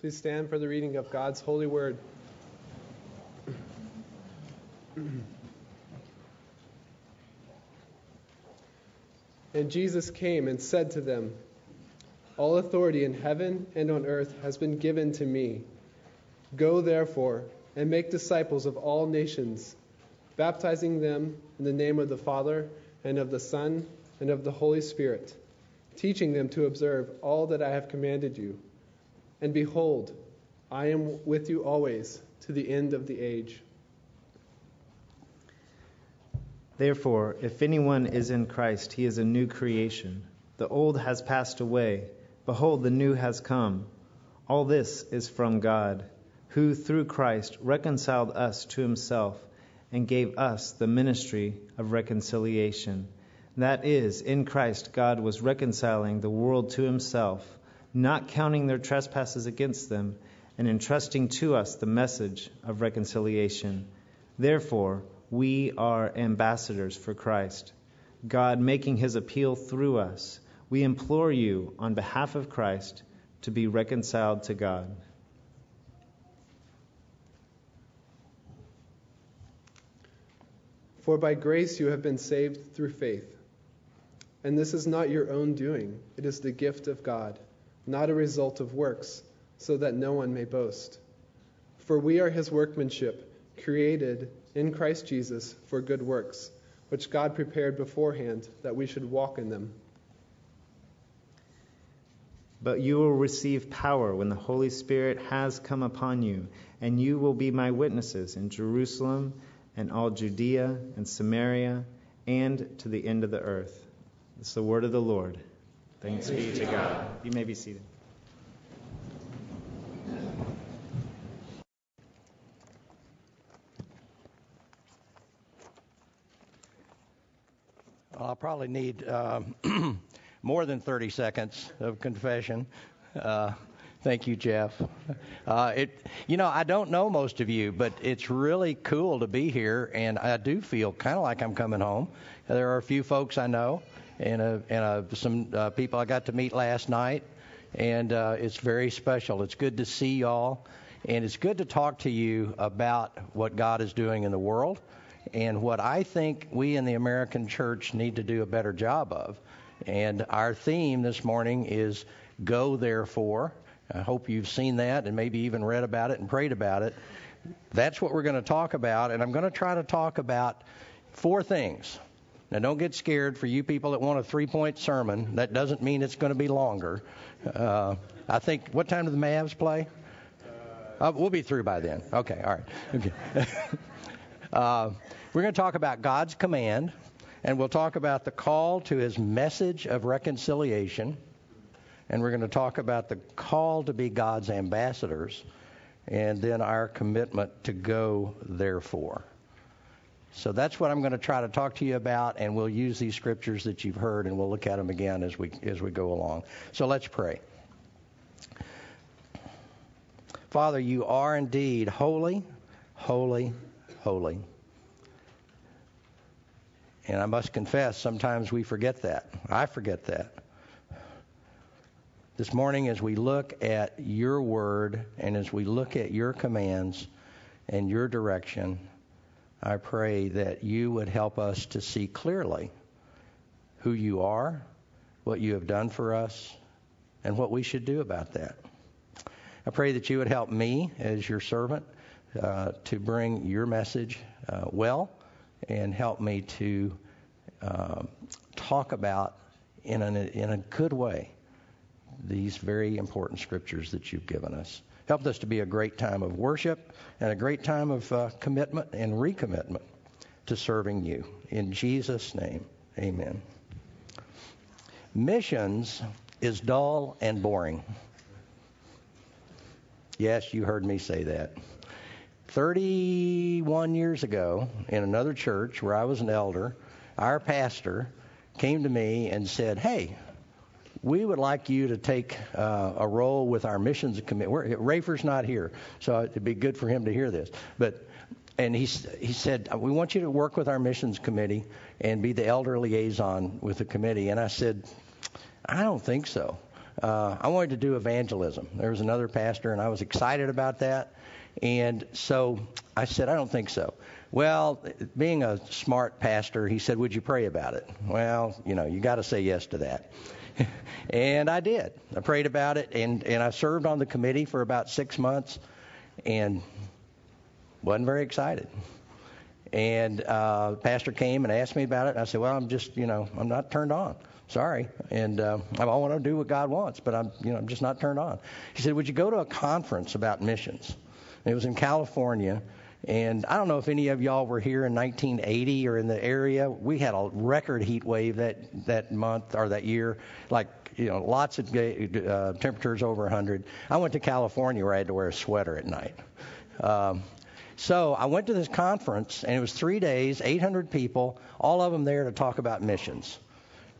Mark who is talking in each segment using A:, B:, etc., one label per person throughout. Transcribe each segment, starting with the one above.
A: Please stand for the reading of God's holy word. and Jesus came and said to them, All authority in heaven and on earth has been given to me. Go therefore and make disciples of all nations, baptizing them in the name of the Father and of the Son and of the Holy Spirit, teaching them to observe all that I have commanded you. And behold, I am with you always to the end of the age.
B: Therefore, if anyone is in Christ, he is a new creation. The old has passed away. Behold, the new has come. All this is from God, who through Christ reconciled us to himself and gave us the ministry of reconciliation. That is, in Christ, God was reconciling the world to himself, not counting their trespasses against them, and entrusting to us the message of reconciliation. Therefore, we are ambassadors for Christ, God making his appeal through us. We implore you, on behalf of Christ, to be reconciled to God.
A: For by grace you have been saved through faith. And this is not your own doing, it is the gift of God, not a result of works, so that no one may boast. For we are his workmanship, created in Christ Jesus for good works, which God prepared beforehand that we should walk in them.
B: But you will receive power when the Holy Spirit has come upon you, and you will be my witnesses in Jerusalem and all Judea and Samaria and to the end of the earth. Is the word of the Lord. Thanks, Thanks be to God. God. You may be seated.
C: I'll probably need uh, more than 30 seconds of confession. Uh, thank you, Jeff. Uh, it, you know, I don't know most of you, but it's really cool to be here, and I do feel kind of like I'm coming home. There are a few folks I know, and, uh, and uh, some uh, people I got to meet last night, and uh, it's very special. It's good to see y'all, and it's good to talk to you about what God is doing in the world and what I think we in the American church need to do a better job of. And our theme this morning is Go Therefore. I hope you've seen that and maybe even read about it and prayed about it. That's what we're going to talk about, and I'm going to try to talk about four things. Now, don't get scared for you people that want a three point sermon. That doesn't mean it's going to be longer. Uh, I think, what time do the Mavs play? Uh, we'll be through by then. Okay, all right. Okay. Uh, we're going to talk about God's command, and we'll talk about the call to his message of reconciliation, and we're going to talk about the call to be God's ambassadors, and then our commitment to go therefore. So that's what I'm going to try to talk to you about, and we'll use these scriptures that you've heard, and we'll look at them again as we as we go along. So let's pray. Father, you are indeed holy, holy, holy. And I must confess, sometimes we forget that. I forget that. This morning, as we look at your word and as we look at your commands and your direction, I pray that you would help us to see clearly who you are, what you have done for us, and what we should do about that. I pray that you would help me as your servant uh, to bring your message uh, well and help me to uh, talk about in, an, in a good way these very important scriptures that you've given us. Help us to be a great time of worship and a great time of uh, commitment and recommitment to serving you. In Jesus' name, amen. Missions is dull and boring. Yes, you heard me say that. 31 years ago, in another church where I was an elder, our pastor came to me and said, Hey, we would like you to take uh, a role with our missions committee. Rafer's not here, so it'd be good for him to hear this. But and he he said we want you to work with our missions committee and be the elder liaison with the committee. And I said, I don't think so. uh, I wanted to do evangelism. There was another pastor, and I was excited about that. And so I said, I don't think so. Well, being a smart pastor, he said, Would you pray about it? Well, you know, you got to say yes to that. and I did. I prayed about it, and, and I served on the committee for about six months and wasn't very excited. And uh, the pastor came and asked me about it, and I said, Well, I'm just, you know, I'm not turned on. Sorry. And uh, I want to do what God wants, but I'm, you know, I'm just not turned on. He said, Would you go to a conference about missions? And it was in California and I don't know if any of y'all were here in 1980 or in the area. We had a record heat wave that that month or that year, like you know, lots of uh, temperatures over 100. I went to California where I had to wear a sweater at night. Um, so I went to this conference, and it was three days, 800 people, all of them there to talk about missions.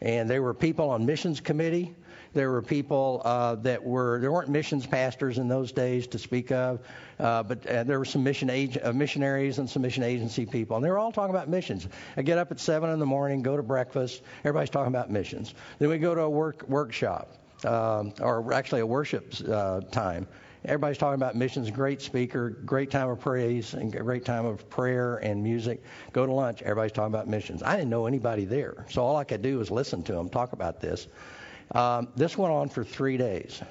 C: And there were people on missions committee. There were people uh, that were there weren't missions pastors in those days to speak of, uh, but uh, there were some mission ag- uh, missionaries and some mission agency people, and they were all talking about missions. I get up at seven in the morning, go to breakfast. Everybody's talking about missions. Then we go to a work workshop, um, or actually a worship uh, time. Everybody's talking about missions. Great speaker, great time of praise, and great time of prayer and music. Go to lunch. Everybody's talking about missions. I didn't know anybody there, so all I could do was listen to them talk about this. Um, this went on for three days.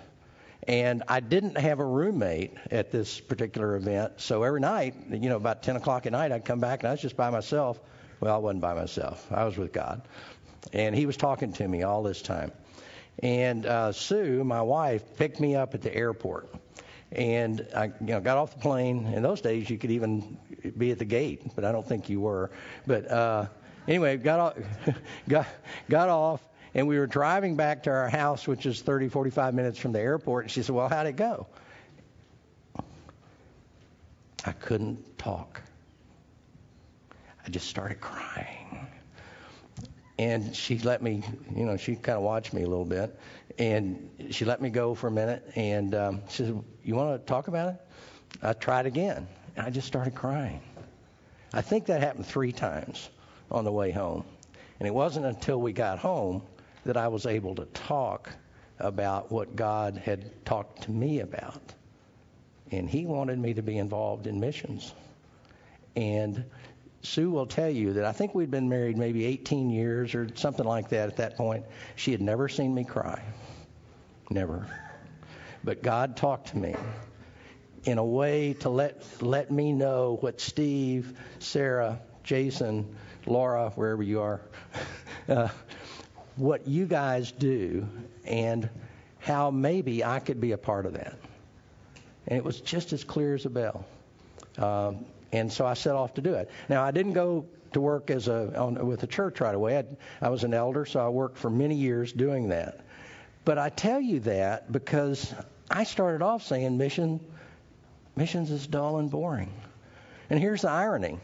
C: And I didn't have a roommate at this particular event. So every night, you know, about 10 o'clock at night, I'd come back and I was just by myself. Well, I wasn't by myself, I was with God. And He was talking to me all this time. And uh, Sue, my wife, picked me up at the airport. And I you know, got off the plane. In those days, you could even be at the gate, but I don't think you were. But uh, anyway, got off, got, got off and we were driving back to our house, which is 30, 45 minutes from the airport. And she said, Well, how'd it go? I couldn't talk. I just started crying. And she let me, you know, she kind of watched me a little bit. And she let me go for a minute. And um, she said, You want to talk about it? I tried again. And I just started crying. I think that happened three times on the way home. And it wasn't until we got home that I was able to talk about what God had talked to me about. And He wanted me to be involved in missions. And Sue will tell you that I think we'd been married maybe 18 years or something like that at that point. She had never seen me cry. Never. But God talked to me in a way to let let me know what Steve, Sarah, Jason, Laura, wherever you are, uh, what you guys do and how maybe I could be a part of that. And it was just as clear as a bell. Um, and so I set off to do it. Now I didn't go to work as a on, with the church right away. I'd, I was an elder, so I worked for many years doing that. But I tell you that because I started off saying mission missions is dull and boring. And here's the irony.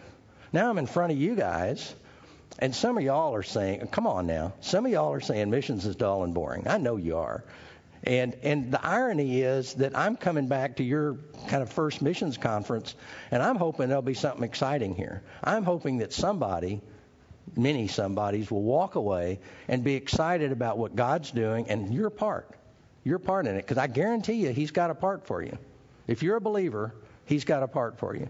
C: Now I'm in front of you guys and some of y'all are saying, come on now, some of y'all are saying missions is dull and boring. I know you are. And and the irony is that I'm coming back to your kind of first missions conference, and I'm hoping there'll be something exciting here. I'm hoping that somebody, many somebodies, will walk away and be excited about what God's doing and your part. Your part in it, because I guarantee you, He's got a part for you. If you're a believer, He's got a part for you.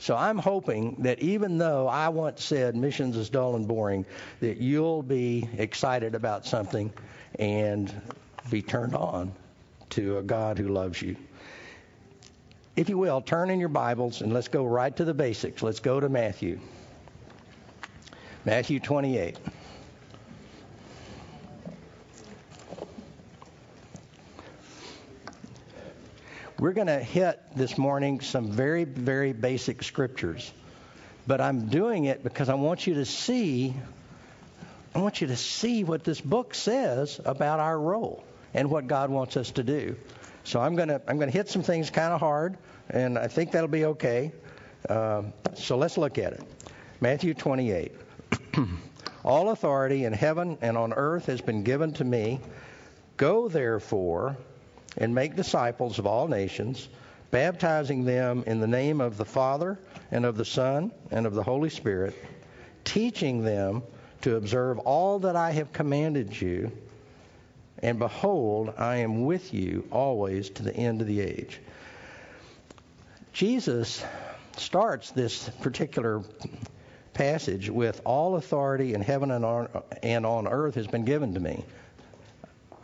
C: So I'm hoping that even though I once said missions is dull and boring, that you'll be excited about something and be turned on to a God who loves you. If you will, turn in your Bibles and let's go right to the basics. Let's go to Matthew. Matthew 28. We're going to hit this morning some very, very basic scriptures. But I'm doing it because I want you to see I want you to see what this book says about our role and what God wants us to do. So I'm going to I'm going to hit some things kind of hard, and I think that'll be okay. Um, so let's look at it. Matthew 28. All authority in heaven and on earth has been given to me. Go therefore and make disciples of all nations, baptizing them in the name of the Father and of the Son and of the Holy Spirit, teaching them to observe all that I have commanded you. And behold, I am with you always to the end of the age. Jesus starts this particular passage with all authority in heaven and on, earth has been given to me.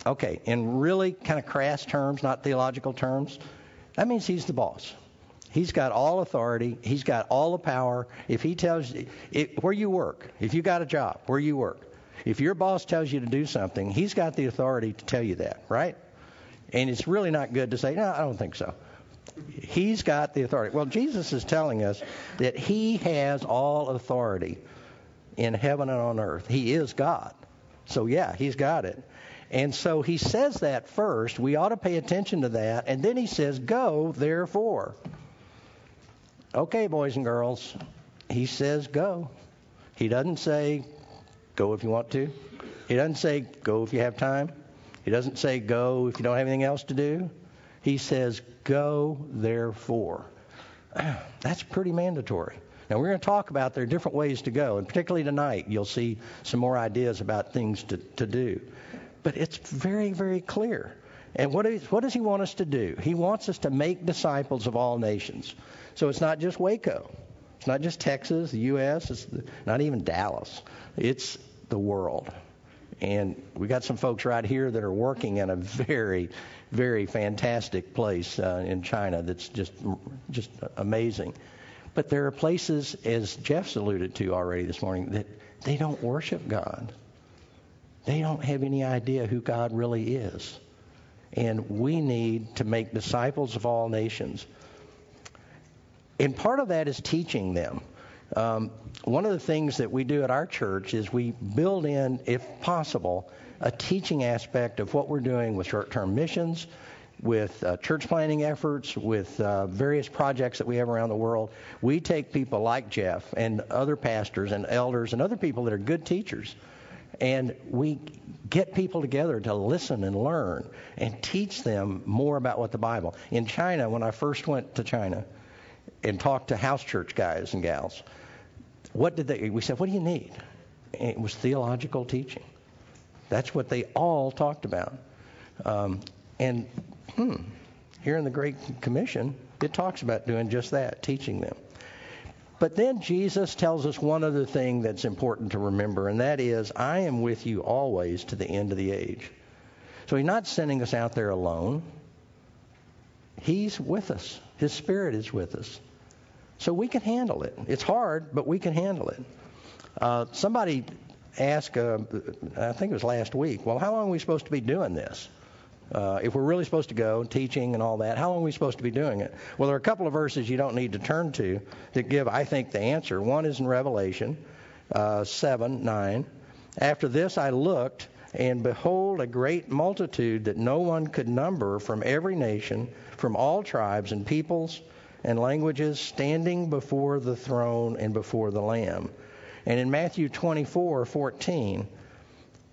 C: Okay, in really kind of crass terms, not theological terms, that means he's the boss. He's got all authority. He's got all the power. If he tells you where you work, if you got a job, where you work, if your boss tells you to do something, he's got the authority to tell you that, right? And it's really not good to say, no, I don't think so. He's got the authority. Well, Jesus is telling us that he has all authority in heaven and on earth. He is God. So, yeah, he's got it. And so he says that first. We ought to pay attention to that. And then he says, Go, therefore. Okay, boys and girls. He says, Go. He doesn't say, Go if you want to. He doesn't say, Go if you have time. He doesn't say, Go if you don't have anything else to do. He says, Go, therefore. That's pretty mandatory. Now, we're going to talk about there are different ways to go, and particularly tonight, you'll see some more ideas about things to, to do. But it's very, very clear. And what, is, what does he want us to do? He wants us to make disciples of all nations. So it's not just Waco. It's not just Texas, the U.S., it's not even Dallas. It's the world. And we got some folks right here that are working in a very, very fantastic place uh, in China that's just, just amazing. But there are places, as Jeff's alluded to already this morning, that they don't worship God. They don't have any idea who God really is. And we need to make disciples of all nations. And part of that is teaching them. Um, one of the things that we do at our church is we build in, if possible, a teaching aspect of what we're doing with short term missions, with uh, church planting efforts, with uh, various projects that we have around the world. We take people like Jeff and other pastors and elders and other people that are good teachers and we get people together to listen and learn and teach them more about what the Bible. In China, when I first went to China and talked to house church guys and gals, what did they? We said, "What do you need?" And it was theological teaching. That's what they all talked about. Um, and hmm, here in the Great Commission, it talks about doing just that, teaching them. But then Jesus tells us one other thing that's important to remember, and that is, I am with you always to the end of the age. So he's not sending us out there alone. He's with us. His Spirit is with us. So we can handle it. It's hard, but we can handle it. Uh, somebody asked, uh, I think it was last week, well, how long are we supposed to be doing this? Uh, if we're really supposed to go teaching and all that, how long are we supposed to be doing it? Well, there are a couple of verses you don't need to turn to that give, I think, the answer. One is in Revelation uh, 7 9. After this I looked, and behold, a great multitude that no one could number from every nation, from all tribes and peoples and languages, standing before the throne and before the Lamb. And in Matthew 24 14,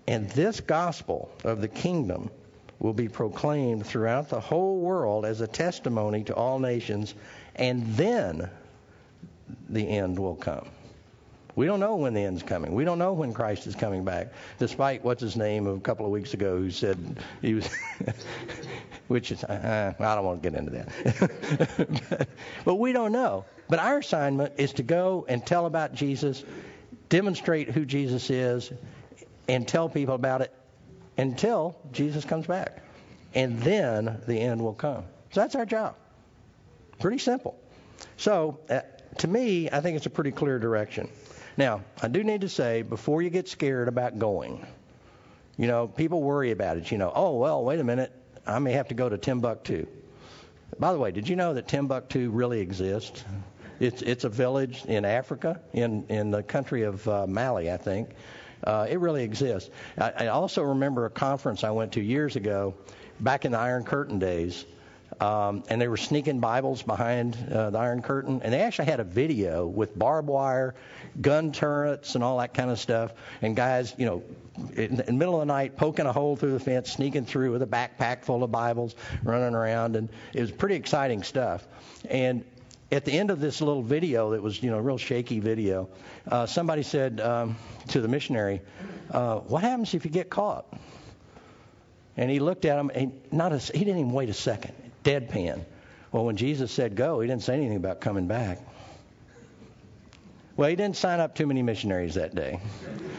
C: and this gospel of the kingdom will be proclaimed throughout the whole world as a testimony to all nations, and then the end will come. We don't know when the end's coming. We don't know when Christ is coming back, despite what's his name a couple of weeks ago who said he was, which is, uh, I don't want to get into that. but, but we don't know. But our assignment is to go and tell about Jesus, demonstrate who Jesus is, and tell people about it until Jesus comes back. And then the end will come. So that's our job. Pretty simple. So, uh, to me, I think it's a pretty clear direction. Now, I do need to say before you get scared about going, you know, people worry about it. You know, oh, well, wait a minute, I may have to go to Timbuktu. By the way, did you know that Timbuktu really exists? It's, it's a village in Africa, in, in the country of uh, Mali, I think. Uh, it really exists. I, I also remember a conference I went to years ago, back in the Iron Curtain days. Um, and they were sneaking Bibles behind uh, the Iron Curtain, and they actually had a video with barbed wire, gun turrets, and all that kind of stuff. And guys, you know, in, the middle of the night, poking a hole through the fence, sneaking through with a backpack full of Bibles, running around, and it was pretty exciting stuff. And at the end of this little video that was, you know, a real shaky video, uh, somebody said um, to the missionary, uh, "What happens if you get caught?" And he looked at him, and not a, he didn't even wait a second, deadpan. Well, when Jesus said go, he didn't say anything about coming back. Well, he didn't sign up too many missionaries that day.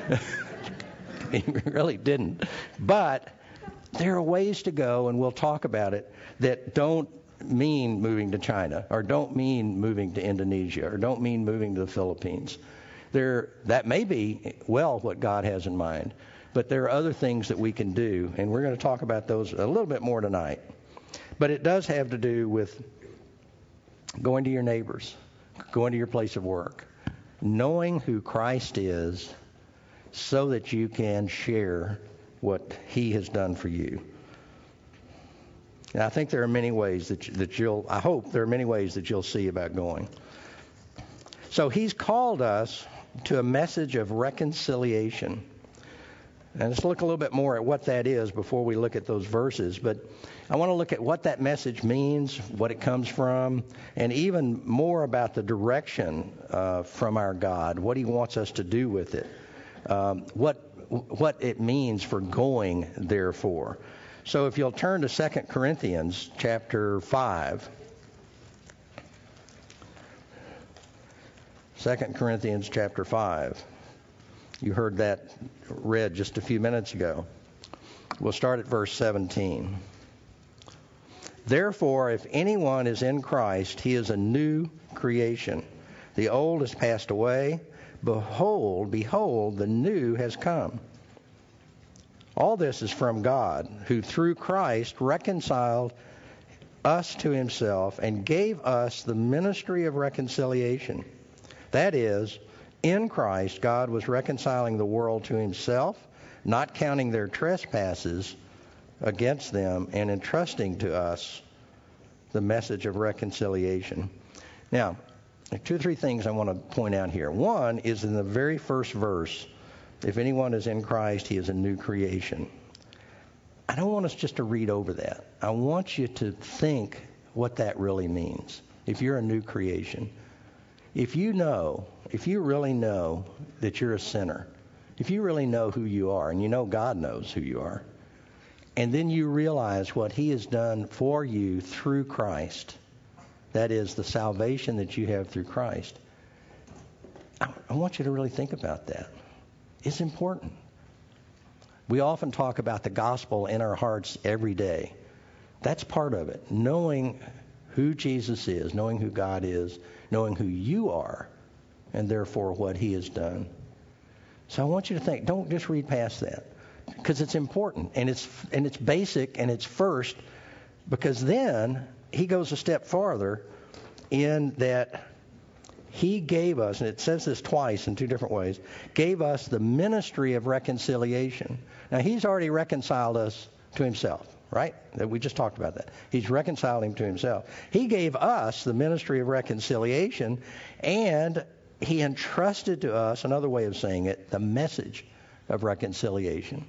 C: he really didn't. But there are ways to go, and we'll talk about it, that don't mean moving to China, or don't mean moving to Indonesia, or don't mean moving to the Philippines. There, that may be well what God has in mind, but there are other things that we can do, and we're going to talk about those a little bit more tonight. But it does have to do with going to your neighbors, going to your place of work, knowing who Christ is so that you can share what he has done for you. And I think there are many ways that, that you'll, I hope there are many ways that you'll see about going. So he's called us to a message of reconciliation. And let's look a little bit more at what that is before we look at those verses. But I want to look at what that message means, what it comes from, and even more about the direction uh, from our God, what He wants us to do with it, um, what what it means for going. Therefore, so if you'll turn to 2 Corinthians chapter five. 2 Corinthians chapter 5. You heard that read just a few minutes ago. We'll start at verse 17. Therefore, if anyone is in Christ, he is a new creation. The old has passed away. Behold, behold, the new has come. All this is from God, who through Christ reconciled us to himself and gave us the ministry of reconciliation. That is, in Christ, God was reconciling the world to himself, not counting their trespasses against them, and entrusting to us the message of reconciliation. Now, two or three things I want to point out here. One is in the very first verse if anyone is in Christ, he is a new creation. I don't want us just to read over that. I want you to think what that really means. If you're a new creation, if you know, if you really know that you're a sinner, if you really know who you are, and you know God knows who you are, and then you realize what He has done for you through Christ, that is the salvation that you have through Christ, I, I want you to really think about that. It's important. We often talk about the gospel in our hearts every day. That's part of it. Knowing who Jesus is, knowing who God is, knowing who you are, and therefore what He has done. So I want you to think. Don't just read past that because it's important and it's and it's basic and it's first because then he goes a step farther in that he gave us, and it says this twice in two different ways, gave us the ministry of reconciliation. Now, he's already reconciled us to himself right? We just talked about that. He's reconciling him to himself. He gave us the ministry of reconciliation, and he entrusted to us, another way of saying it, the message of reconciliation.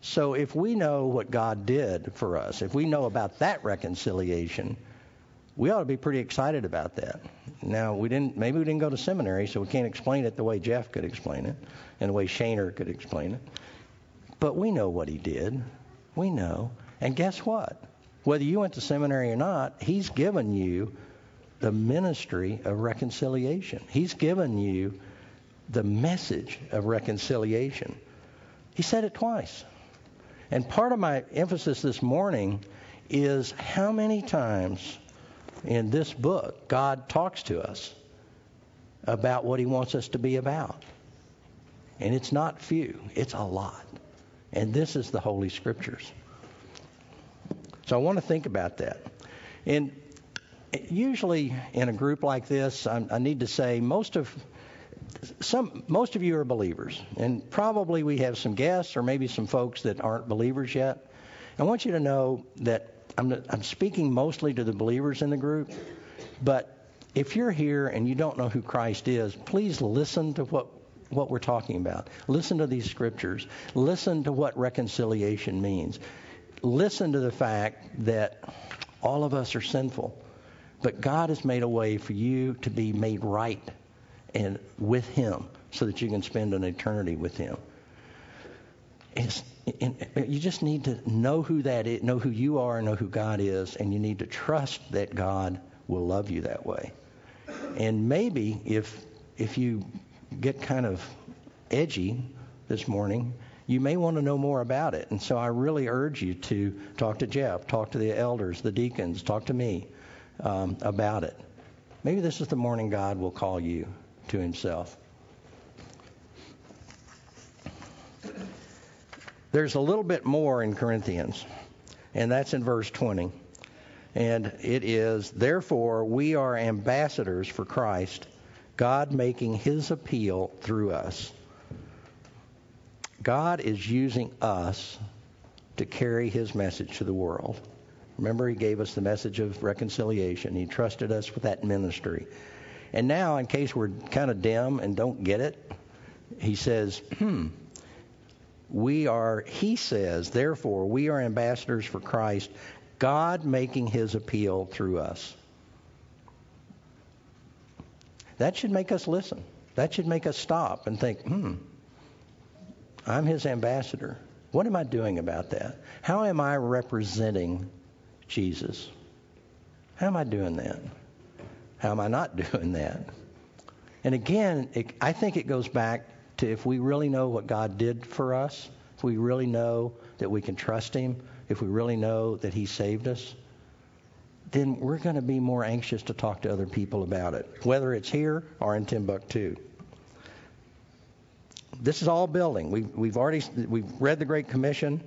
C: So if we know what God did for us, if we know about that reconciliation, we ought to be pretty excited about that. Now, we didn't, maybe we didn't go to seminary, so we can't explain it the way Jeff could explain it and the way Shaner could explain it. But we know what he did. We know. And guess what? Whether you went to seminary or not, he's given you the ministry of reconciliation. He's given you the message of reconciliation. He said it twice. And part of my emphasis this morning is how many times in this book God talks to us about what he wants us to be about. And it's not few, it's a lot. And this is the Holy Scriptures. So I want to think about that. And usually in a group like this, I, I need to say most of some most of you are believers, and probably we have some guests or maybe some folks that aren't believers yet. I want you to know that I'm, I'm speaking mostly to the believers in the group, but if you're here and you don't know who Christ is, please listen to what what we're talking about. Listen to these scriptures. Listen to what reconciliation means. Listen to the fact that all of us are sinful, but God has made a way for you to be made right and with Him so that you can spend an eternity with Him. It's, you just need to know who that is, know who you are, and know who God is, and you need to trust that God will love you that way. And maybe if if you get kind of edgy this morning, you may want to know more about it. And so I really urge you to talk to Jeff, talk to the elders, the deacons, talk to me um, about it. Maybe this is the morning God will call you to Himself. There's a little bit more in Corinthians, and that's in verse 20. And it is, Therefore, we are ambassadors for Christ, God making his appeal through us. God is using us to carry his message to the world. Remember, he gave us the message of reconciliation. He trusted us with that ministry. And now, in case we're kind of dim and don't get it, he says, hmm, we are, he says, therefore, we are ambassadors for Christ, God making his appeal through us. That should make us listen. That should make us stop and think, hmm, I'm his ambassador. What am I doing about that? How am I representing Jesus? How am I doing that? How am I not doing that? And again, it, I think it goes back to if we really know what God did for us, if we really know that we can trust Him, if we really know that He saved us, then we're going to be more anxious to talk to other people about it, whether it's here or in Timbuktu. This is all building. We've, we've already we've read the Great Commission.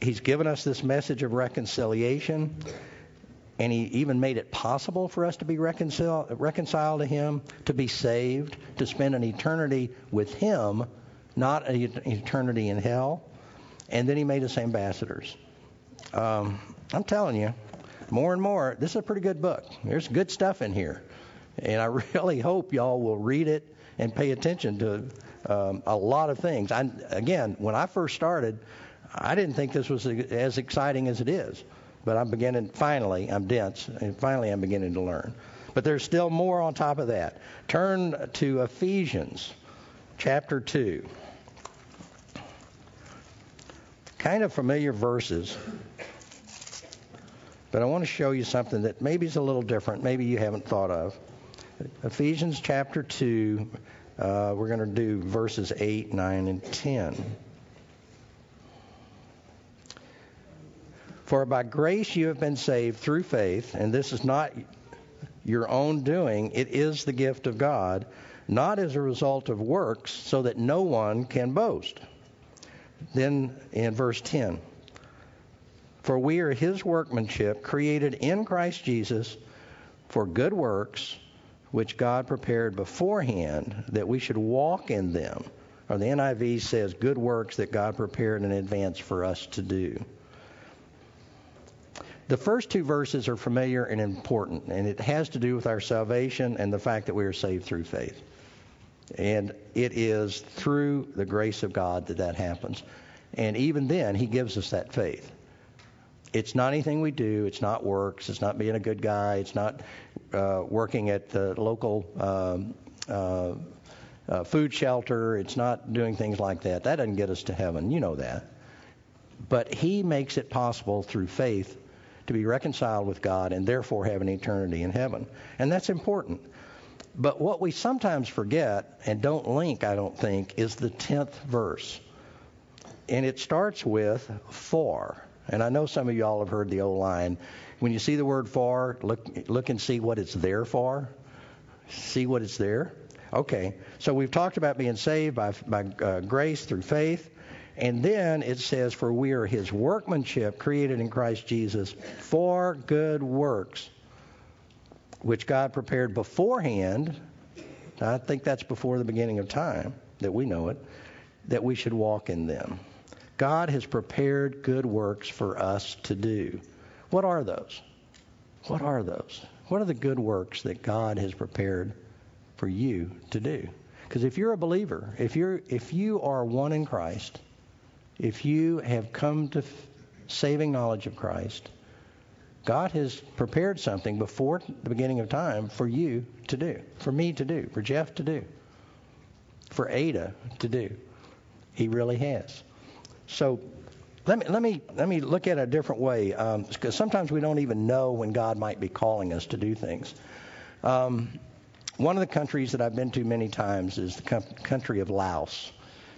C: He's given us this message of reconciliation and he even made it possible for us to be reconciled, reconciled to him, to be saved, to spend an eternity with him, not an eternity in hell. And then he made us ambassadors. Um, I'm telling you, more and more, this is a pretty good book. There's good stuff in here. And I really hope y'all will read it and pay attention to um, a lot of things. I, again, when I first started, I didn't think this was as exciting as it is. But I'm beginning, finally, I'm dense, and finally I'm beginning to learn. But there's still more on top of that. Turn to Ephesians chapter 2. Kind of familiar verses, but I want to show you something that maybe is a little different, maybe you haven't thought of. Ephesians chapter 2, uh, we're going to do verses 8, 9, and 10. For by grace you have been saved through faith, and this is not your own doing, it is the gift of God, not as a result of works, so that no one can boast. Then in verse 10 For we are his workmanship, created in Christ Jesus for good works, which God prepared beforehand that we should walk in them. Or the NIV says, good works that God prepared in advance for us to do. The first two verses are familiar and important, and it has to do with our salvation and the fact that we are saved through faith. And it is through the grace of God that that happens. And even then, He gives us that faith. It's not anything we do. It's not works. It's not being a good guy. It's not uh, working at the local um, uh, uh, food shelter. It's not doing things like that. That doesn't get us to heaven. You know that. But He makes it possible through faith to be reconciled with God and therefore have an eternity in heaven. And that's important. But what we sometimes forget and don't link, I don't think, is the 10th verse. And it starts with for. And I know some of y'all have heard the old line. When you see the word for, look, look and see what it's there for. See what it's there. Okay. So we've talked about being saved by, by uh, grace through faith. And then it says, For we are his workmanship created in Christ Jesus for good works, which God prepared beforehand. I think that's before the beginning of time that we know it, that we should walk in them. God has prepared good works for us to do. What are those? What are those? What are the good works that God has prepared for you to do? Because if you're a believer, if you're if you are one in Christ, if you have come to saving knowledge of Christ, God has prepared something before the beginning of time for you to do, for me to do, for Jeff to do, for Ada to do. He really has. so let me let me let me look at it a different way because um, sometimes we don't even know when God might be calling us to do things. Um, one of the countries that I've been to many times is the country of Laos.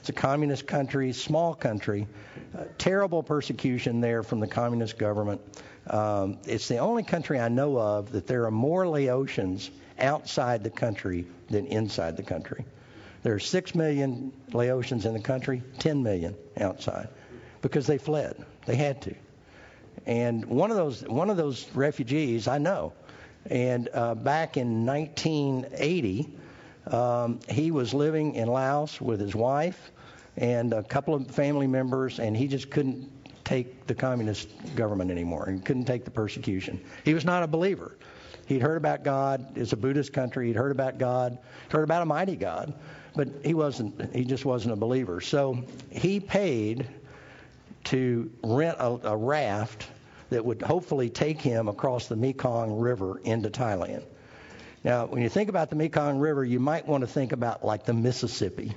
C: It's a communist country, small country, uh, terrible persecution there from the communist government. Um, it's the only country I know of that there are more Laotians outside the country than inside the country. There are 6 million Laotians in the country, 10 million outside because they fled. They had to. And one of those one of those refugees I know. And uh, back in 1980, um, he was living in Laos with his wife and a couple of family members, and he just couldn't take the communist government anymore and couldn't take the persecution. He was not a believer. He'd heard about God. It's a Buddhist country. He'd heard about God, heard about a mighty God, but he wasn't. He just wasn't a believer. So he paid to rent a, a raft that would hopefully take him across the Mekong River into Thailand. Now, when you think about the Mekong River, you might want to think about like the Mississippi.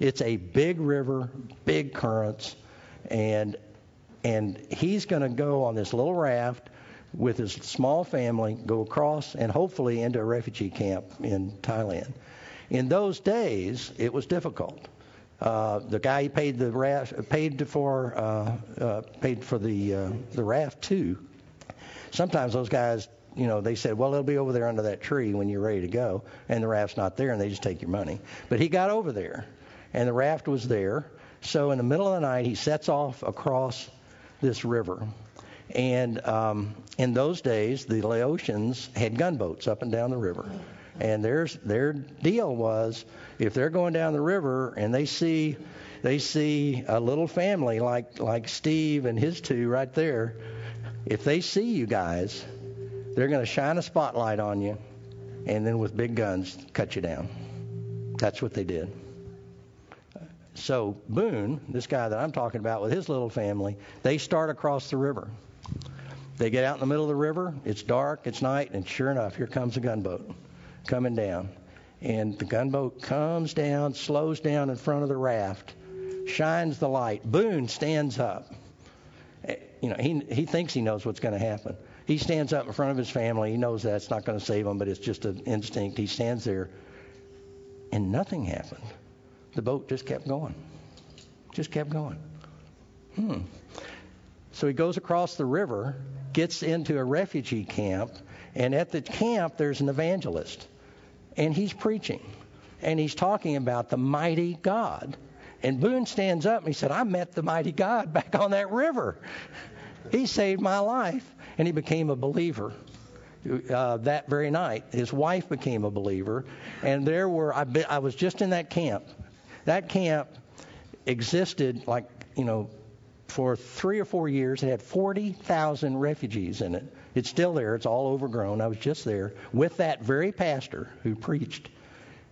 C: It's a big river, big currents, and and he's going to go on this little raft with his small family, go across and hopefully into a refugee camp in Thailand. In those days, it was difficult. Uh, the guy paid the raft, paid for uh, uh, paid for the uh, the raft too. Sometimes those guys, you know, they said, well, it'll be over there under that tree when you're ready to go, and the raft's not there, and they just take your money. But he got over there, and the raft was there. So in the middle of the night, he sets off across this river. And um, in those days, the Laotians had gunboats up and down the river. And their their deal was, if they're going down the river and they see they see a little family like like Steve and his two right there, if they see you guys, they're going to shine a spotlight on you, and then with big guns cut you down. That's what they did. So Boone, this guy that I'm talking about with his little family, they start across the river. They get out in the middle of the river. It's dark, it's night, and sure enough, here comes a gunboat coming down. And the gunboat comes down, slows down in front of the raft, shines the light. Boone stands up. Eh, you know, he he thinks he knows what's going to happen. He stands up in front of his family. He knows that's not going to save him, but it's just an instinct. He stands there, and nothing happened the boat just kept going. Just kept going. Hmm. So he goes across the river, gets into a refugee camp, and at the camp there's an evangelist. And he's preaching. And he's talking about the mighty God. And Boone stands up and he said, I met the mighty God back on that river. He saved my life. And he became a believer. Uh, that very night, his wife became a believer, and there were I, be, I was just in that camp, that camp existed like, you know, for three or four years. It had 40,000 refugees in it. It's still there. It's all overgrown. I was just there with that very pastor who preached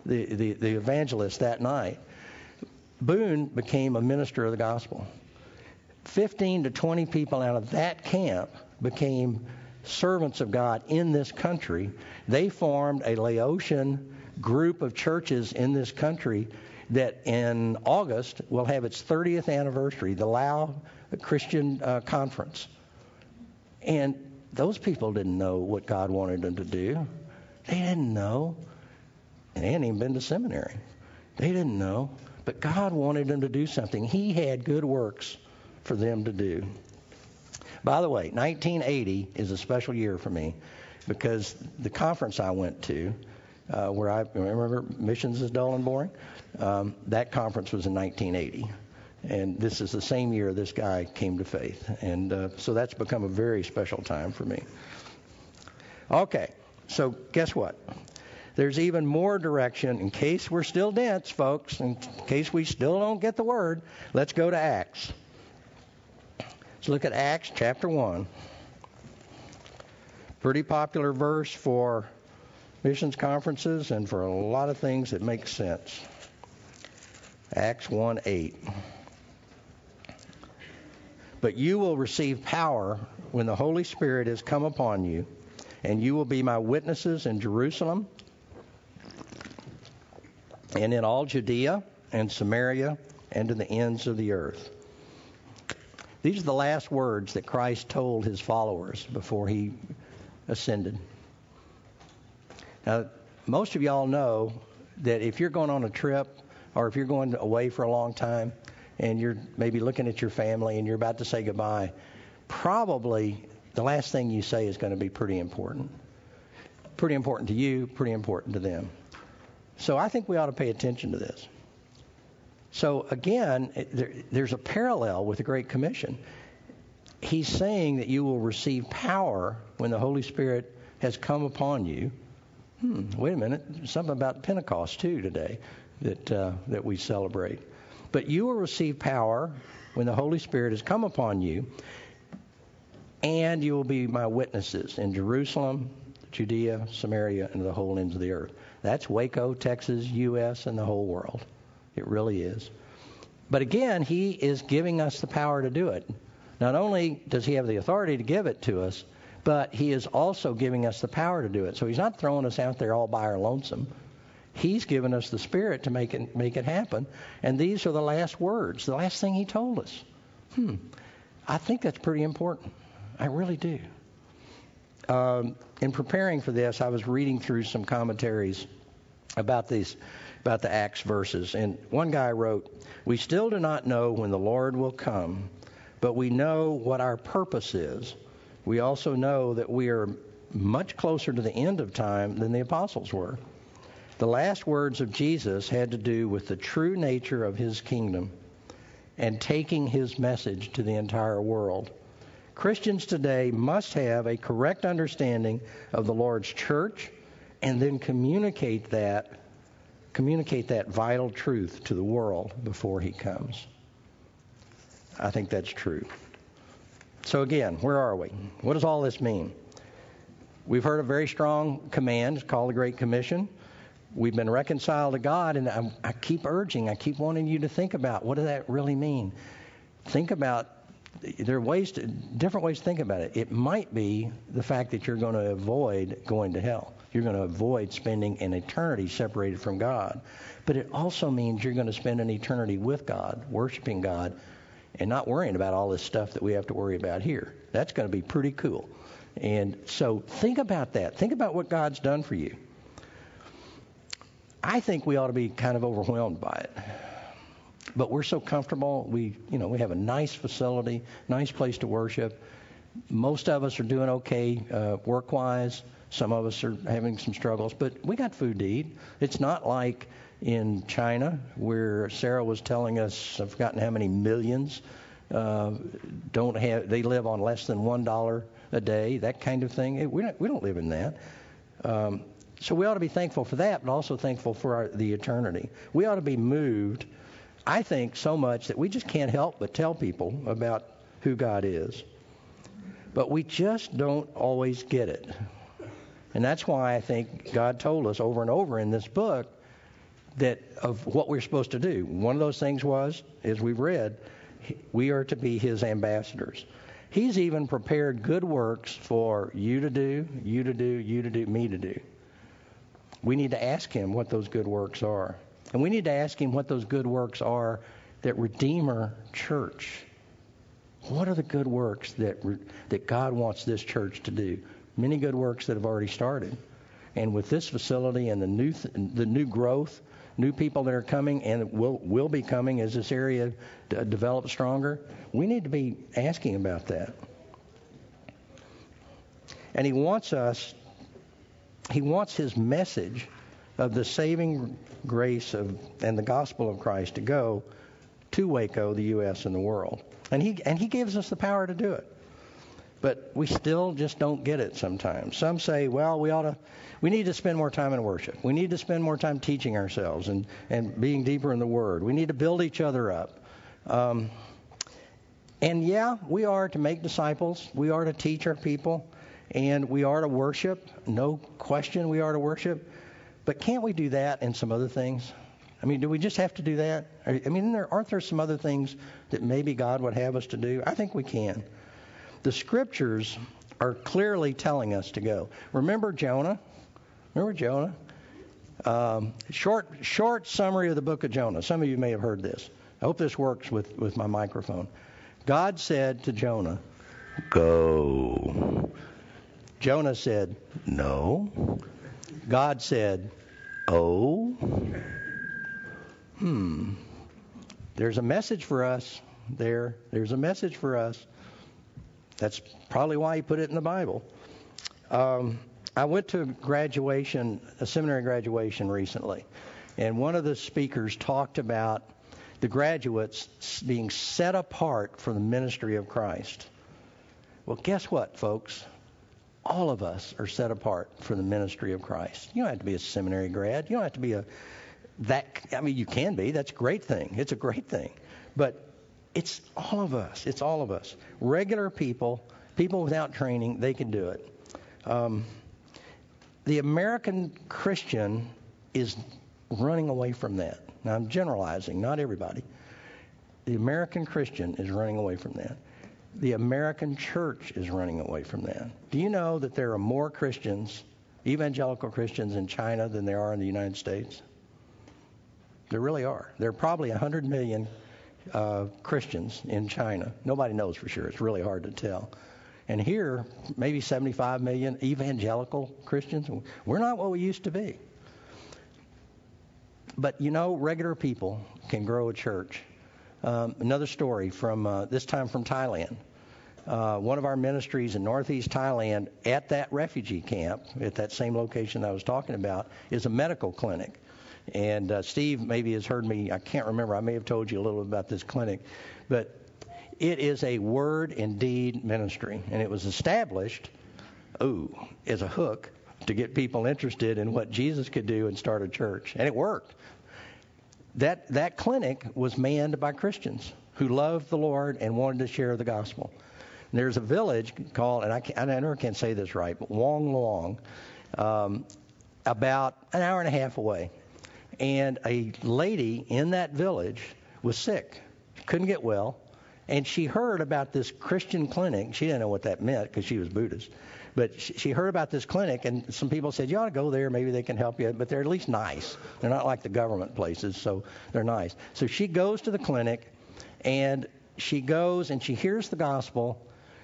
C: the, the, the evangelist that night. Boone became a minister of the gospel. 15 to 20 people out of that camp became servants of God in this country. They formed a Laotian group of churches in this country that in August will have its 30th anniversary, the Lao Christian uh, Conference. And those people didn't know what God wanted them to do. They didn't know. And they hadn't even been to seminary. They didn't know. But God wanted them to do something. He had good works for them to do. By the way, 1980 is a special year for me because the conference I went to, uh, where I remember missions is dull and boring. Um, that conference was in 1980. And this is the same year this guy came to faith. And uh, so that's become a very special time for me. Okay, so guess what? There's even more direction in case we're still dense, folks, in case we still don't get the word. Let's go to Acts. Let's look at Acts chapter 1. Pretty popular verse for missions conferences and for a lot of things that make sense. Acts 1 8. But you will receive power when the Holy Spirit has come upon you, and you will be my witnesses in Jerusalem and in all Judea and Samaria and to the ends of the earth. These are the last words that Christ told his followers before he ascended. Now, most of y'all know that if you're going on a trip or if you're going away for a long time and you're maybe looking at your family and you're about to say goodbye, probably the last thing you say is going to be pretty important. Pretty important to you, pretty important to them. So I think we ought to pay attention to this. So again, eh, there, there's a parallel with the Great Commission. He's saying that you will receive power when the Holy Spirit has come upon you. Hmm, wait a minute, something about Pentecost too today that uh, that we celebrate. But you will receive power when the Holy Spirit has come upon you, and you will be my witnesses in Jerusalem, Judea, Samaria, and the whole ends of the earth. That's Waco, Texas, U.S., and the whole world. It really is. But again, He is giving us the power to do it. Not only does He have the authority to give it to us, but He is also giving us the power to do it. So He's not throwing us out there all by our lonesome. He's given us the Spirit to make it make it happen. And these are the last words, the last thing He told us. Hmm. I think that's pretty important. I really do. Um, in preparing for this, I was reading through some commentaries about these about the Acts verses, and one guy wrote, "We still do not know when the Lord will come, but we know what our purpose is. We also know that we are much closer to the end of time than the apostles were." The last words of Jesus had to do with the true nature of his kingdom and taking his message to the entire world. Christians today must have a correct understanding of the Lord's church and then communicate that communicate that vital truth to the world before he comes. I think that's true. So again, where are we? What does all this mean? We've heard a very strong command called the Great Commission. We've been reconciled to God, and I, I keep urging, I keep wanting you to think about what does that really mean. Think about there are ways to, different ways to think about it. It might be the fact that you're going to avoid going to hell. You're going to avoid spending an eternity separated from God. But it also means you're going to spend an eternity with God, worshiping God, and not worrying about all this stuff that we have to worry about here. That's going to be pretty cool. And so think about that. Think about what God's done for you. I think we ought to be kind of overwhelmed by it but we're so comfortable. We, you know, we have a nice facility, nice place to worship. Most of us are doing okay uh, work-wise. Some of us are having some struggles, but we got food to eat. It's not like in China where Sarah was telling us, I've forgotten how many millions uh, don't have. They live on less than one dollar a day, that kind of thing. We don't, we don't live in that. Um, so we ought to be thankful for that, but also thankful for our, the eternity. We ought to be moved I think so much that we just can't help but tell people about who God is. But we just don't always get it. And that's why I think God told us over and over in this book that of what we're supposed to do. One of those things was, as we've read, we are to be his ambassadors. He's even prepared good works for you to do, you to do, you to do, me to do. We need to ask him what those good works are. And we need to ask him what those good works are that Redeemer Church. What are the good works that that God wants this church to do? Many good works that have already started. And with this facility and the new th- the new growth, new people that are coming and will will be coming as this area d- develops stronger, we need to be asking about that. And he wants us he wants his message of the saving grace of, and the gospel of Christ to go to Waco, the U.S., and the world. And he, and he gives us the power to do it. But we still just don't get it sometimes. Some say, well, we ought to, we need to spend more time in worship. We need to spend more time teaching ourselves and, and being deeper in the Word. We need to build each other up. Um, and yeah, we are to make disciples. We are to teach our people. And we are to worship. No question we are to worship. But can't we do that and some other things? I mean, do we just have to do that? I mean, aren't there some other things that maybe God would have us to do? I think we can. The scriptures are clearly telling us to go. Remember Jonah? Remember Jonah? Um, short, short summary of the book of Jonah. Some of you may have heard this. I hope this works with, with my microphone. God said to Jonah, Go. Jonah said, No. God said, Oh. Hmm. There's a message for us there. There's a message for us. That's probably why he put it in the Bible. Um, I went to graduation, a seminary graduation recently, and one of the speakers talked about the graduates being set apart for the ministry of Christ. Well, guess what, folks? All of us are set apart for the ministry of Christ. You don't have to be a seminary grad. You don't have to be a that. I mean, you can be. That's a great thing. It's a great thing. But it's all of us. It's all of us. Regular people, people without training, they can do it. Um, the American Christian is running away from that. Now, I'm generalizing, not everybody. The American Christian is running away from that. The American church is running away from that. Do you know that there are more Christians, evangelical Christians, in China than there are in the United States? There really are. There are probably 100 million uh, Christians in China. Nobody knows for sure. It's really hard to tell. And here, maybe 75 million evangelical Christians. We're not what we used to be. But you know, regular people can grow a church. Um, another story from uh, this time from Thailand. Uh, one of our ministries in northeast Thailand at that refugee camp, at that same location I was talking about, is a medical clinic. And uh, Steve maybe has heard me, I can't remember, I may have told you a little bit about this clinic. But it is a word and deed ministry. And it was established, ooh, as a hook to get people interested in what Jesus could do and start a church. And it worked. That, that clinic was manned by Christians who loved the Lord and wanted to share the gospel. And there's a village called, and I, know I never can say this right, but Wong Long, um, about an hour and a half away and a lady in that village was sick, couldn't get well, and she heard about this Christian clinic. She didn't know what that meant because she was Buddhist, but she heard about this clinic, and some people said you ought to go there. Maybe they can help you, but they're at least nice. They're not like the government places, so they're nice. So she goes to the clinic, and she goes and she hears the gospel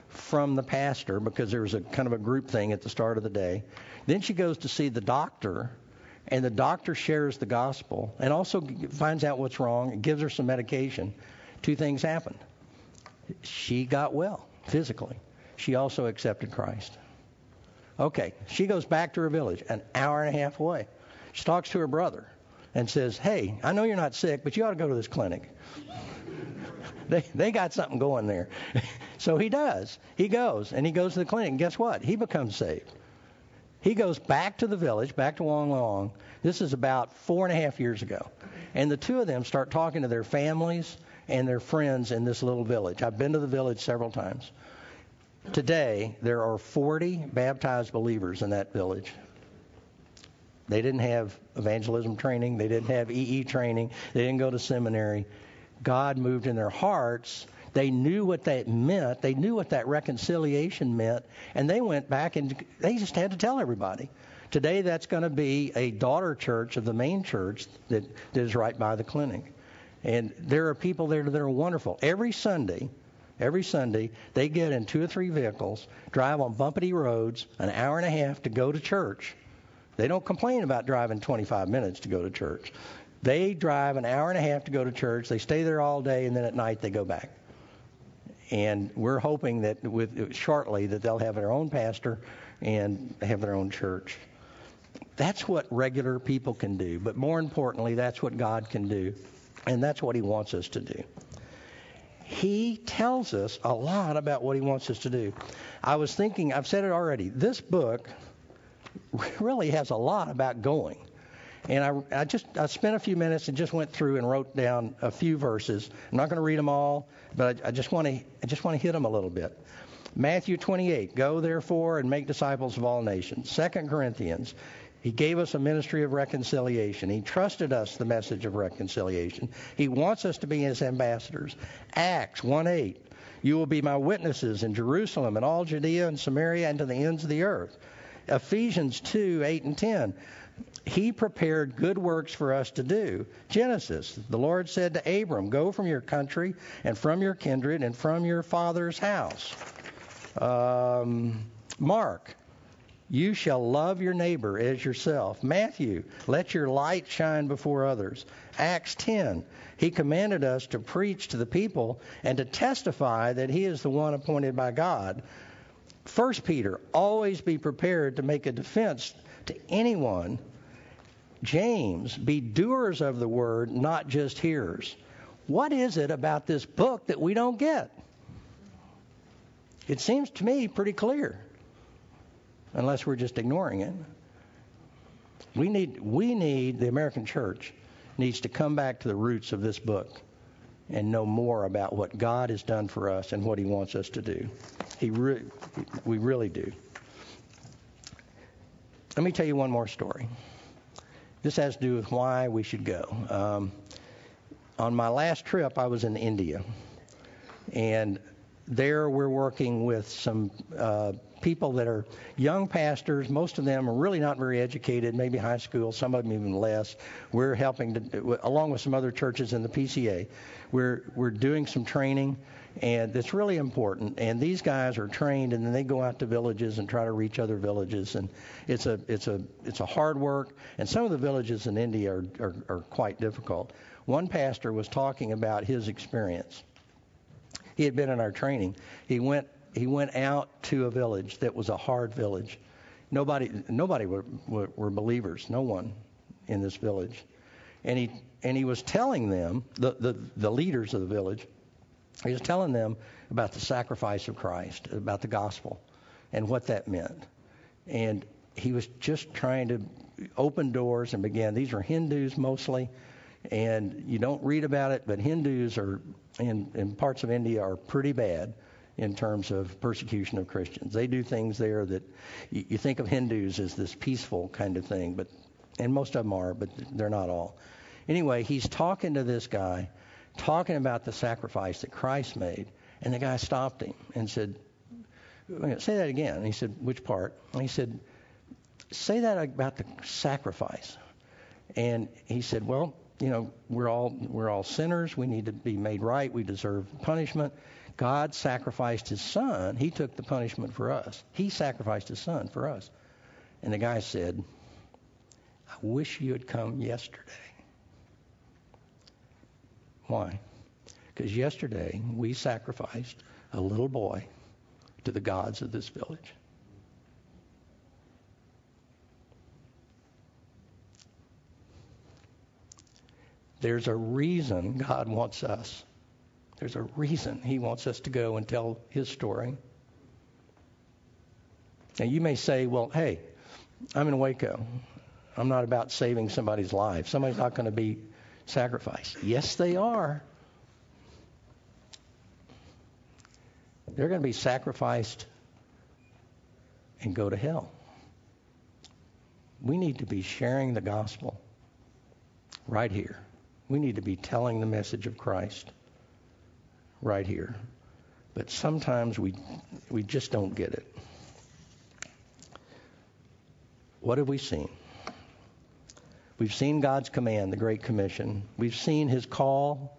C: from the pastor because there was a kind of a group thing at the start of the day. Then she goes to see the doctor and the doctor shares the gospel and also finds out what's wrong and gives her some medication, two things happen. She got well physically. She also accepted Christ. Okay, she goes back to her village, an hour and a half away. She talks to her brother and says, Hey, I know you're not sick, but you ought to go to this clinic. they, they got something going there. so he does. He goes, and he goes to the clinic, and guess what? He becomes saved. He goes back to the village, back to Wong Long. This is about four and a half years ago. And the two of them start talking to their families and their friends in this little village. I've been to the village several times. Today, there are 40 baptized believers in that village. They didn't have evangelism training, they didn't have EE training, they didn't go to seminary. God moved in their hearts they knew what that meant. They knew what that reconciliation meant. And they went back and they just had to tell everybody. Today, that's going to be a daughter church of the main church that, that is right by the clinic. And there are people there that are wonderful. Every Sunday, every Sunday, they get in two or three vehicles, drive on bumpety roads, an hour and a half to go to church. They don't complain about driving 25 minutes to go to church. They drive an hour and a half to go to church. They stay there all day, and then at night they go back and we're hoping that with shortly that they'll have their own pastor and have their own church. That's what regular people can do, but more importantly, that's what God can do, and that's what He wants us to do. He tells us a lot about what He wants us to do. I was thinking, I've said it already, this book really has a lot about going. And I, I just I spent a few minutes and just went through and wrote down a few verses. I'm not going to read them all, but I, I just want to I just want to hit them a little bit. Matthew 28, go therefore and make disciples of all nations. Second Corinthians, he gave us a ministry of reconciliation. He trusted us the message of reconciliation. He wants us to be his ambassadors. Acts 1:8. you will be my witnesses in Jerusalem and all Judea and Samaria and to the ends of the earth. Ephesians 2:8 and 10. He prepared good works for us to do. Genesis, the Lord said to Abram, Go from your country and from your kindred and from your father's house. Um, Mark, you shall love your neighbor as yourself. Matthew, let your light shine before others. Acts 10, he commanded us to preach to the people and to testify that he is the one appointed by God. 1 Peter, always be prepared to make a defense to anyone. James, be doers of the word, not just hearers. What is it about this book that we don't get? It seems to me pretty clear, unless we're just ignoring it. We need, we need, the American church needs to come back to the roots of this book and know more about what God has done for us and what He wants us to do. He re- we really do. Let me tell you one more story. This has to do with why we should go. Um, on my last trip, I was in India, and there we're working with some uh, people that are young pastors. Most of them are really not very educated, maybe high school, some of them even less. We're helping to, along with some other churches in the PCA. We're we're doing some training, and it's really important. And these guys are trained, and then they go out to villages and try to reach other villages. And it's a it's a it's a hard work. And some of the villages in India are are, are quite difficult. One pastor was talking about his experience. He had been in our training. He went he went out to a village that was a hard village. Nobody nobody were, were, were believers. No one in this village. And he and he was telling them the, the the leaders of the village. He was telling them about the sacrifice of Christ, about the gospel, and what that meant. And he was just trying to open doors and begin. These are Hindus mostly, and you don't read about it, but Hindus are in, in parts of India are pretty bad in terms of persecution of Christians. They do things there that you, you think of Hindus as this peaceful kind of thing, but and most of them are, but they're not all. Anyway, he's talking to this guy, talking about the sacrifice that Christ made, and the guy stopped him and said, "Say that again." And he said, "Which part?" And he said, "Say that about the sacrifice." And he said, "Well, you know, we're all we're all sinners. We need to be made right. We deserve punishment." God sacrificed his son. He took the punishment for us. He sacrificed his son for us. And the guy said, I wish you had come yesterday. Why? Because yesterday we sacrificed a little boy to the gods of this village. There's a reason God wants us there's a reason he wants us to go and tell his story. Now, you may say, well, hey, I'm in Waco. I'm not about saving somebody's life. Somebody's not going to be sacrificed. Yes, they are. They're going to be sacrificed and go to hell. We need to be sharing the gospel right here. We need to be telling the message of Christ right here. But sometimes we, we just don't get it. What have we seen? We've seen God's command, the Great Commission. We've seen his call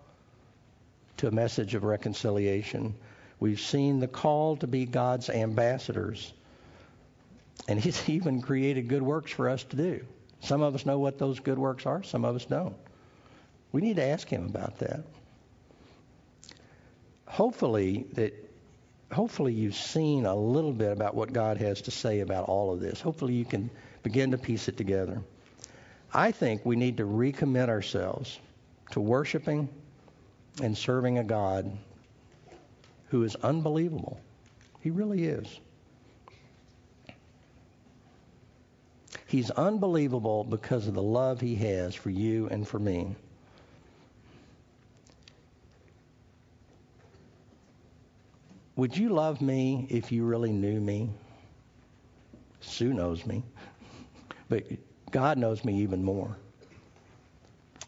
C: to a message of reconciliation. We've seen the call to be God's ambassadors. And he's even created good works for us to do. Some of us know what those good works are, some of us don't. We need to ask him about that hopefully that hopefully you've seen a little bit about what God has to say about all of this. Hopefully you can begin to piece it together. I think we need to recommit ourselves to worshiping and serving a God who is unbelievable. He really is. He's unbelievable because of the love he has for you and for me. Would you love me if you really knew me? Sue knows me, but God knows me even more.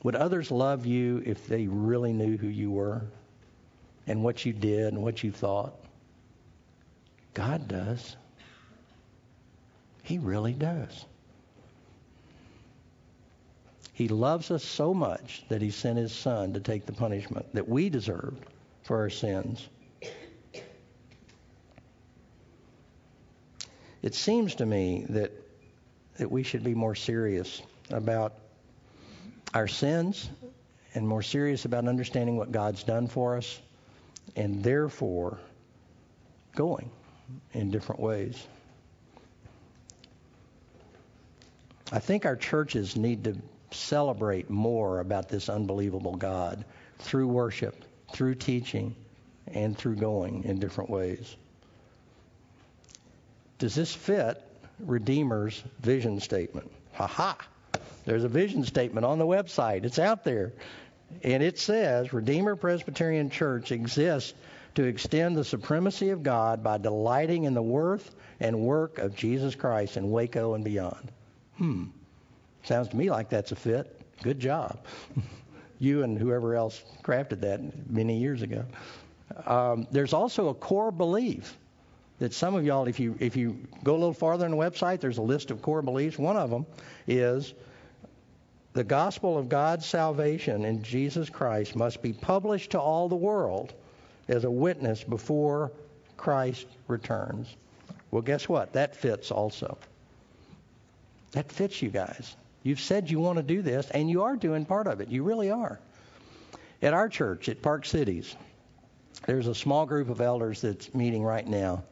C: Would others love you if they really knew who you were and what you did and what you thought? God does. He really does. He loves us so much that he sent his son to take the punishment that we deserved for our sins. It seems to me that that we should be more serious about our sins and more serious about understanding what God's done for us and therefore going in different ways. I think our churches need to celebrate more about this unbelievable God through worship, through teaching, and through going in different ways. Does this fit Redeemer's vision statement? Ha ha! There's a vision statement on the website. It's out there. And it says Redeemer Presbyterian Church exists to extend the supremacy of God by delighting in the worth and work of Jesus Christ in Waco and beyond. Hmm. Sounds to me like that's a fit. Good job. you and whoever else crafted that many years ago. Um, there's also a core belief that some of y'all, if you if you go a little farther on the website, there's a list of core beliefs. One of them is the gospel of God's salvation in Jesus Christ must be published to all the world as a witness before Christ returns. Well, guess what? That fits also. That fits you guys. You've said you want to do this, and you are doing part of it. You really are. At our church, at Park Cities, there's a small group of elders that's meeting right now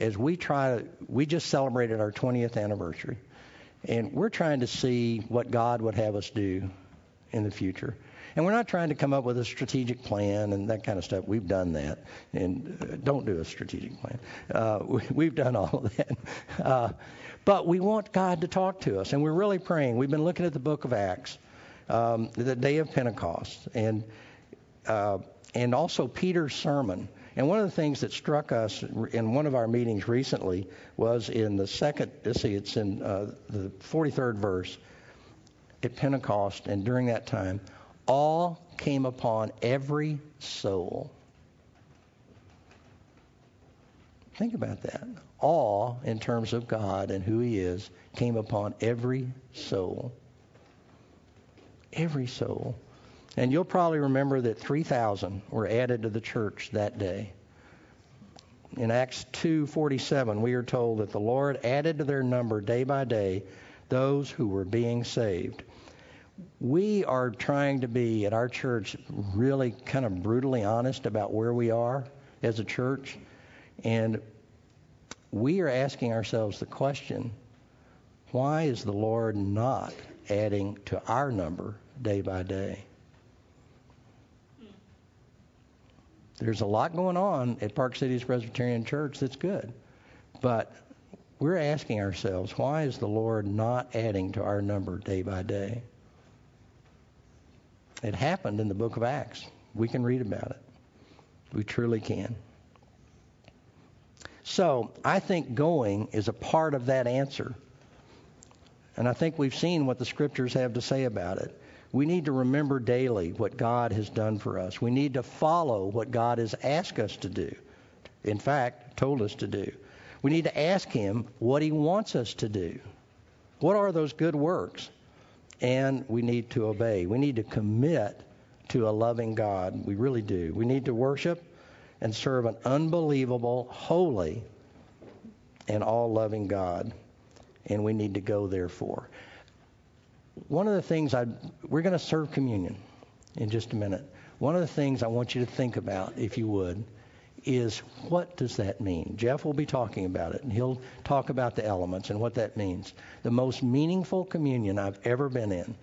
C: as we try to, we just celebrated our 20th anniversary. And we're trying to see what God would have us do in the future. And we're not trying to come up with a strategic plan and that kind of stuff. We've done that. And uh, don't do a strategic plan. Uh, we, have done all of that. Uh, but we want God to talk to us. And we're really praying. We've been looking at the book of Acts, um, the day of Pentecost, and, uh, and also Peter's sermon. And one of the things that struck us in one of our meetings recently was in the second, let's see, it's in uh, the 43rd verse at Pentecost, and during that time, all came upon every soul. Think about that. All, in terms of God and who He is, came upon every soul. Every soul. And you'll probably remember that 3,000 were added to the church that day. In Acts 2:47, we are told that the Lord added to their number day by day those who were being saved. We are trying to be at our church really kind of brutally honest about where we are as a church, and we are asking ourselves the question, why is the Lord not adding to our number day by day? There's a lot going on at Park Cities Presbyterian Church that's good. But we're asking ourselves, why is the Lord not adding to our number day by day? It happened in the book of Acts. We can read about it. We truly can. So I think going is a part of that answer. And I think we've seen what the scriptures have to say about it. We need to remember daily what God has done for us. We need to follow what God has asked us to do. In fact, told us to do. We need to ask Him what He wants us to do. What are those good works? And we need to obey. We need to commit to a loving God. We really do. We need to worship and serve an unbelievable, holy, and all loving God. And we need to go therefore one of the things I we're going to serve communion in just a minute. One of the things I want you to think about, if you would, is what does that mean? Jeff will be talking about it, and he'll talk about the elements and what that means. The most meaningful communion I've ever been in,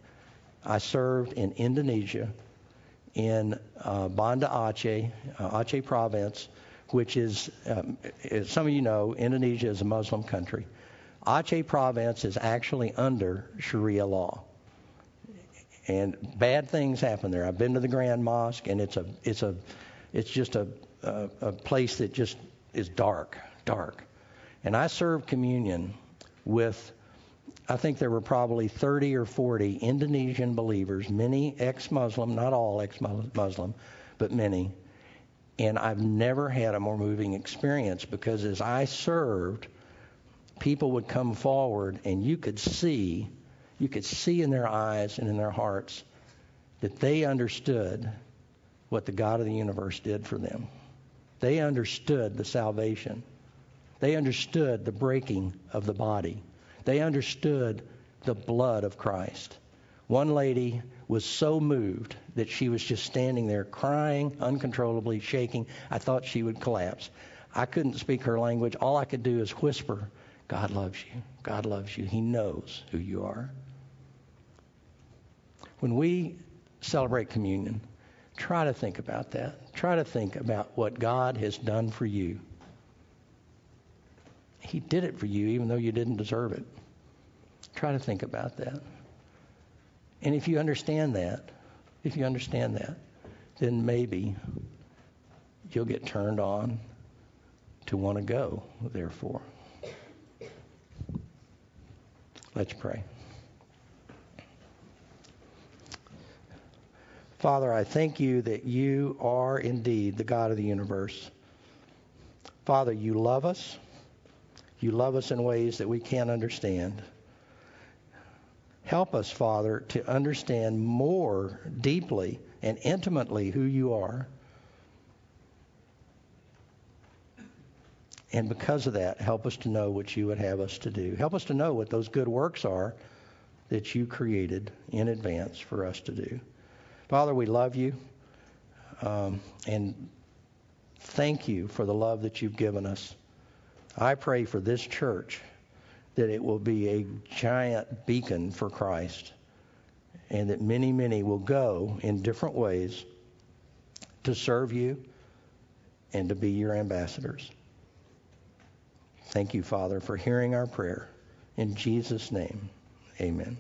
C: I served in Indonesia, in uh, Banda Aceh, uh, Aceh province, which is, um, as some of you know, Indonesia is a Muslim country. Aceh province is actually under Sharia law and bad things happen there. I've been to the Grand Mosque, and it's a it's a it's just a a, a place that just is dark, dark. And I served communion with I think there were probably 30 or 40 Indonesian believers, many ex-Muslim, not all ex-Muslim, but many. And I've never had a more moving experience because as I served, people would come forward and you could see, you could see in their eyes and in their hearts that they understood what the God of the universe did for them. They understood the salvation. They understood the breaking of the body. They understood the blood of Christ. One lady was so moved that she was just standing there crying uncontrollably, shaking. I thought she would collapse. I couldn't speak her language. All I could do is whisper, God loves you. God loves you. He knows who you are. When we celebrate communion, try to think about that. Try to think about what God has done for you. He did it for you even though you didn't deserve it. Try to think about that. And if you understand that, if you understand that, then maybe you'll get turned on to want to go, therefore. Let's pray. Father, I thank you that you are indeed the God of the universe. Father, you love us. You love us in ways that we can't understand. Help us, Father, to understand more deeply and intimately who you are. And because of that, help us to know what you would have us to do. Help us to know what those good works are that you created in advance for us to do. Father, we love you. Um, and thank you for the love that you've given us. I pray for this church that it will be a giant beacon for Christ and that many, many will go in different ways to serve you and to be your ambassadors. Thank you, Father, for hearing our prayer. In Jesus' name, amen.